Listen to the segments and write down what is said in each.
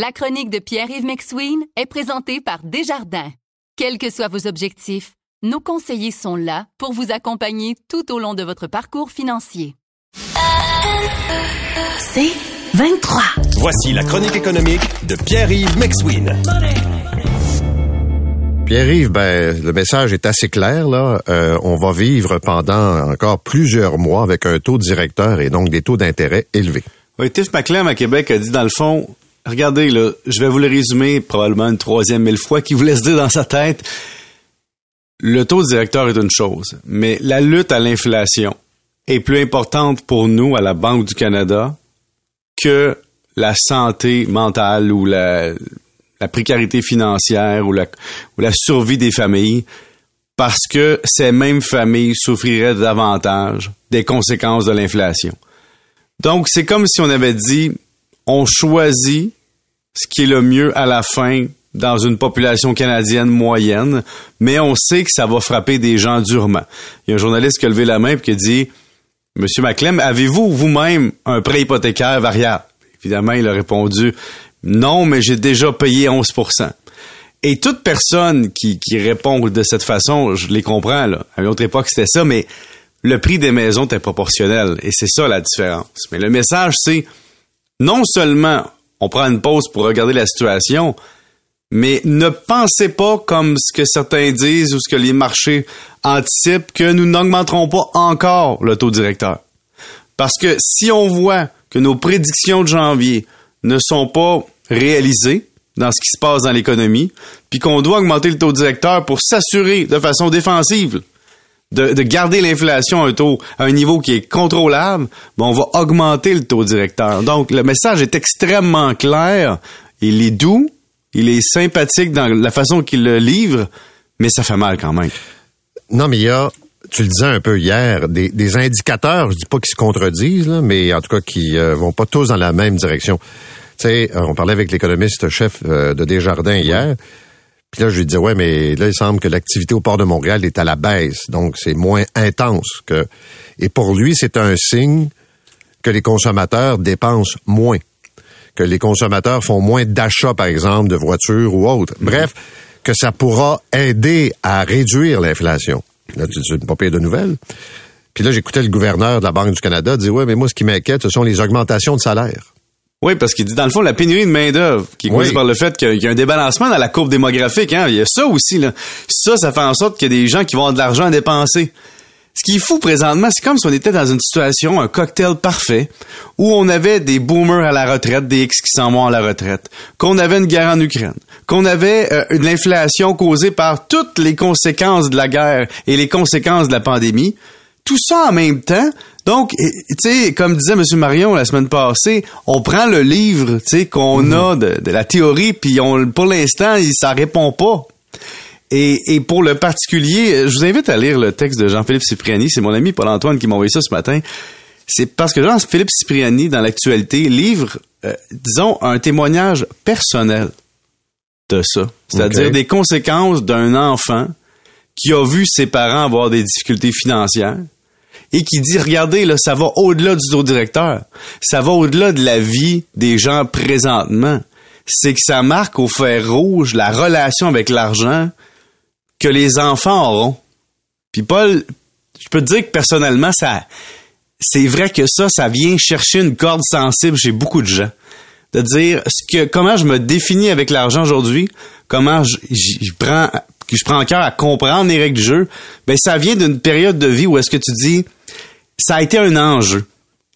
La chronique de Pierre-Yves McSween est présentée par Desjardins. Quels que soient vos objectifs, nos conseillers sont là pour vous accompagner tout au long de votre parcours financier. C'est 23. Voici la chronique économique de Pierre-Yves McSween. Pierre-Yves, ben, le message est assez clair. Là. Euh, on va vivre pendant encore plusieurs mois avec un taux directeur et donc des taux d'intérêt élevés. Oui, Tiff McClem à Québec a dit dans le fond, regardez, je vais vous le résumer probablement une troisième mille fois, qui vous laisse dire dans sa tête, le taux directeur est une chose, mais la lutte à l'inflation est plus importante pour nous à la Banque du Canada que la santé mentale ou la, précarité financière ou la survie des familles parce que ces mêmes familles souffriraient davantage des conséquences de l'inflation. Donc, c'est comme si on avait dit, on choisit ce qui est le mieux à la fin dans une population canadienne moyenne, mais on sait que ça va frapper des gens durement. Il y a un journaliste qui a levé la main et qui a dit, Monsieur Maclem, avez-vous vous-même un prêt hypothécaire variable? Évidemment, il a répondu, non, mais j'ai déjà payé 11% et toute personne qui, répond de cette façon, je les comprends, là. À une autre époque, c'était ça, mais le prix des maisons est proportionnel. Et c'est ça la différence. Mais le message, c'est non seulement on prend une pause pour regarder la situation, mais ne pensez pas comme ce que certains disent ou ce que les marchés anticipent que nous n'augmenterons pas encore le taux directeur. Parce que si on voit que nos prédictions de janvier ne sont pas réalisées dans ce qui se passe dans l'économie, puis qu'on doit augmenter le taux directeur pour s'assurer de façon défensive de, garder l'inflation à un taux, à un niveau qui est contrôlable, ben on va augmenter le taux directeur. Donc, le message est extrêmement clair. Il est doux, il est sympathique dans la façon qu'il le livre, mais ça fait mal quand même. Non, mais il y a, tu le disais un peu hier, des, indicateurs, je dis pas qu'ils se contredisent, mais en tout cas qui euh, vont pas tous dans la même direction. Tu sais, on parlait avec l'économiste chef euh, de Desjardins hier. Puis là, je lui disais, ouais, mais là, il semble que l'activité au port de Montréal est à la baisse. Donc, c'est moins intense que. Et pour lui, c'est un signe que les consommateurs dépensent moins. Que les consommateurs font moins d'achats, par exemple, de voitures ou autres. Mhm. Bref, que ça pourra aider à réduire l'inflation. Là, tu ne pas payer de nouvelles. Puis là, j'écoutais le gouverneur de la Banque du Canada dire, ouais, mais moi, ce qui m'inquiète, ce sont les augmentations de salaire. Oui, parce qu'il dit dans le fond la pénurie de main d'œuvre qui est causée par le fait qu'il y a un débalancement dans la courbe démographique. Hein? Il y a ça aussi là. Ça, ça fait en sorte qu'il y a des gens qui vont avoir de l'argent à dépenser. Ce qui est fou présentement, c'est comme si on était dans une situation, un cocktail parfait, où on avait des boomers à la retraite, des X qui s'en vont à la retraite, qu'on avait une guerre en Ukraine, qu'on avait euh, une inflation causée par toutes les conséquences de la guerre et les conséquences de la pandémie. Tout ça en même temps, donc, tu sais, comme disait M. Marion la semaine passée, on prend le livre, tu sais, qu'on mhm. a de, la théorie, puis on, pour l'instant, ça répond pas. Et, pour le particulier, je vous invite à lire le texte de Jean-Philippe Cipriani. C'est mon ami Paul-Antoine qui m'a envoyé ça ce matin. C'est parce que Jean-Philippe Cipriani, dans l'actualité, livre, euh, disons, un témoignage personnel de ça. C'est-à-dire des conséquences d'un enfant qui a vu ses parents avoir des difficultés financières, et qui dit, regardez, là, ça va au-delà du taux directeur. Ça va au-delà de la vie des gens présentement. C'est que ça marque au fer rouge la relation avec l'argent que les enfants auront. Puis Paul, je peux te dire que personnellement, ça, c'est vrai que ça, ça vient chercher une corde sensible chez beaucoup de gens. De dire ce que, comment je me définis avec l'argent aujourd'hui, comment je, je prends, que je prends en cœur à comprendre les règles du jeu, ben ça vient d'une période de vie où est-ce que tu dis, ça a été un enjeu.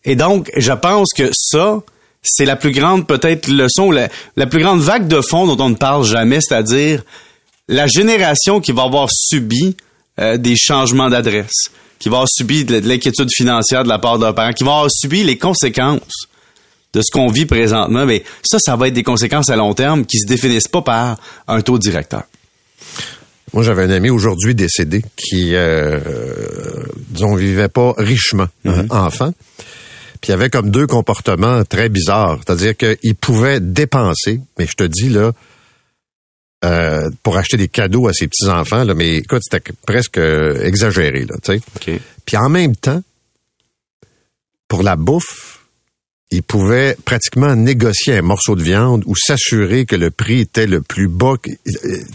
Et donc, je pense que ça, c'est la plus grande peut-être leçon, la, la, plus grande vague de fond dont on ne parle jamais, c'est-à-dire la génération qui va avoir subi euh, des changements d'adresse, qui va avoir subi de, l'inquiétude financière de la part d'un parent, qui va avoir subi les conséquences de ce qu'on vit présentement. Mais ça, ça va être des conséquences à long terme qui se définissent pas par un taux directeur. Moi, j'avais un ami aujourd'hui décédé qui, euh, disons, vivait pas richement, mm enfant. Puis il avait comme deux comportements très bizarres. C'est-à-dire qu'il pouvait dépenser, mais je te dis, là, euh, pour acheter des cadeaux à ses petits-enfants, là, mais écoute, c'était presque exagéré, là, tu sais. Puis en même temps, pour la bouffe, il pouvait pratiquement négocier un morceau de viande ou s'assurer que le prix était le plus bas.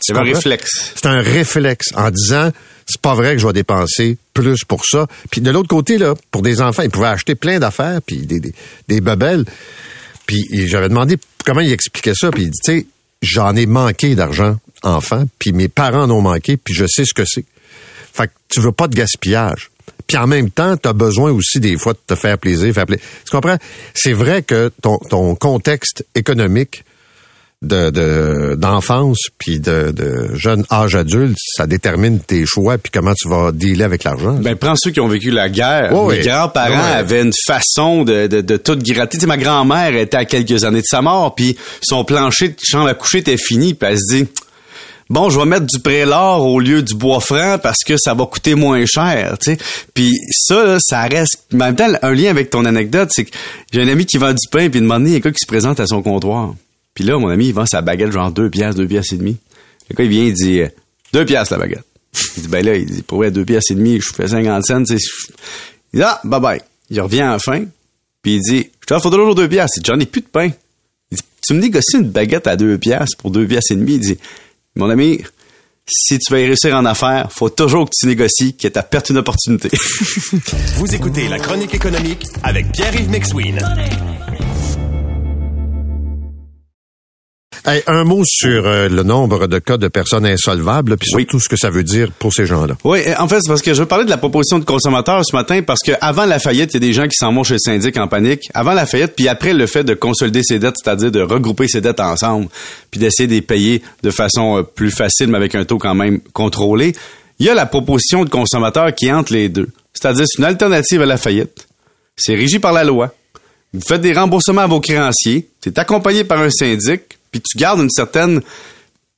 C'est un réflexe. C'est un réflexe en disant c'est pas vrai que je vais dépenser plus pour ça. Puis de l'autre côté là, pour des enfants, ils pouvaient acheter plein d'affaires puis des des, des bebelles. Puis j'avais demandé comment il expliquait ça puis il dit tu sais, j'en ai manqué d'argent enfant, puis mes parents en ont manqué, puis je sais ce que c'est. Fait que tu veux pas de gaspillage. Puis en même temps, tu as besoin aussi des fois de te faire plaisir, faire plaisir. Tu comprends? C'est vrai que ton, ton contexte économique de d'enfance puis de, de jeune âge adulte, ça détermine tes choix puis comment tu vas dealer avec l'argent. Ben prends ceux qui ont vécu la guerre. Mes grands-parents avaient une façon de, de, de tout gratter. Tu sais, ma grand-mère était à quelques années de sa mort puis son plancher de chambre à coucher était fini puis elle se dit bon, je vais mettre du prélard au lieu du bois franc parce que ça va coûter moins cher, tu sais. Puis ça, ça reste, en même temps, un lien avec ton anecdote, c'est que j'ai un ami qui vend du pain, puis une il y a quelqu'un qui se présente à son comptoir. Puis là, mon ami, il vend sa baguette genre deux piastres, deux piastres et demi. Le gars, il vient, il dit, deux piastres la baguette. Il dit, ben là, il dit, pour vrai, deux piastres et demi, je fais 50 cents, tu sais. Il dit, ah, bye bye. Il revient à la fin, puis il dit, je t'offre toujours deux piastres. Il dit, j'en ai plus de pain. Il dit, tu me négocies une baguette à deux piastres pour deux piastres et demi. Il dit, mon ami, si tu veux y réussir en affaires, faut toujours que tu négocies, que tu perte une opportunité. Vous écoutez La Chronique économique avec Pierre-Yves Un mot sur euh, le nombre de cas de personnes insolvables, puis surtout ce que ça veut dire pour ces gens-là. Oui, en fait, c'est parce que je veux parler de la proposition de consommateur ce matin, parce que avant la faillite, il y a des gens qui s'en vont chez le syndic en panique. Avant la faillite, puis après le fait de consolider ses dettes, c'est-à-dire de regrouper ses dettes ensemble, puis d'essayer de les payer de façon euh, plus facile, mais avec un taux quand même contrôlé, il y a la proposition de consommateur qui entre les deux. C'est-à-dire, c'est une alternative à la faillite. C'est régi par la loi. Vous faites des remboursements à vos créanciers. C'est accompagné par un syndic puis tu gardes une certaine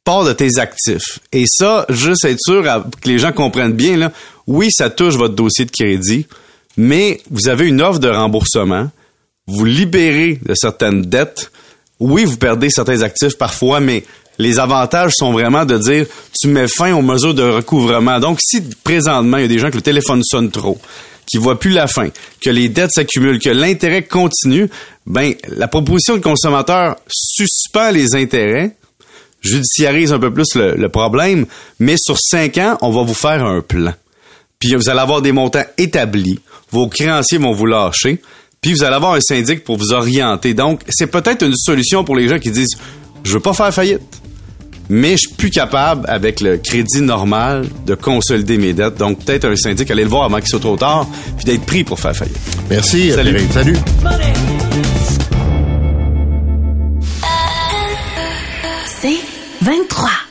part de tes actifs. Et ça, juste être sûr que les gens comprennent bien, là, oui, ça touche votre dossier de crédit, mais vous avez une offre de remboursement, vous libérez de certaines dettes. Oui, vous perdez certains actifs parfois, mais les avantages sont vraiment de dire tu mets fin aux mesures de recouvrement. Donc, si présentement, il y a des gens que le téléphone sonne trop, qui voient plus la fin, que les dettes s'accumulent, que l'intérêt continue, ben la proposition de consommateur suspend les intérêts, judiciarise un peu plus le, problème, mais sur cinq ans, on va vous faire un plan. Puis vous allez avoir des montants établis, vos créanciers vont vous lâcher, puis vous allez avoir un syndic pour vous orienter. Donc, c'est peut-être une solution pour les gens qui disent je veux pas faire faillite mais je suis plus capable, avec le crédit normal, de consolider mes dettes. Donc, peut-être un syndic, aller le voir avant qu'il soit trop tard, puis d'être pris pour faire faillite. Merci. Salut. Salut. C'est 23.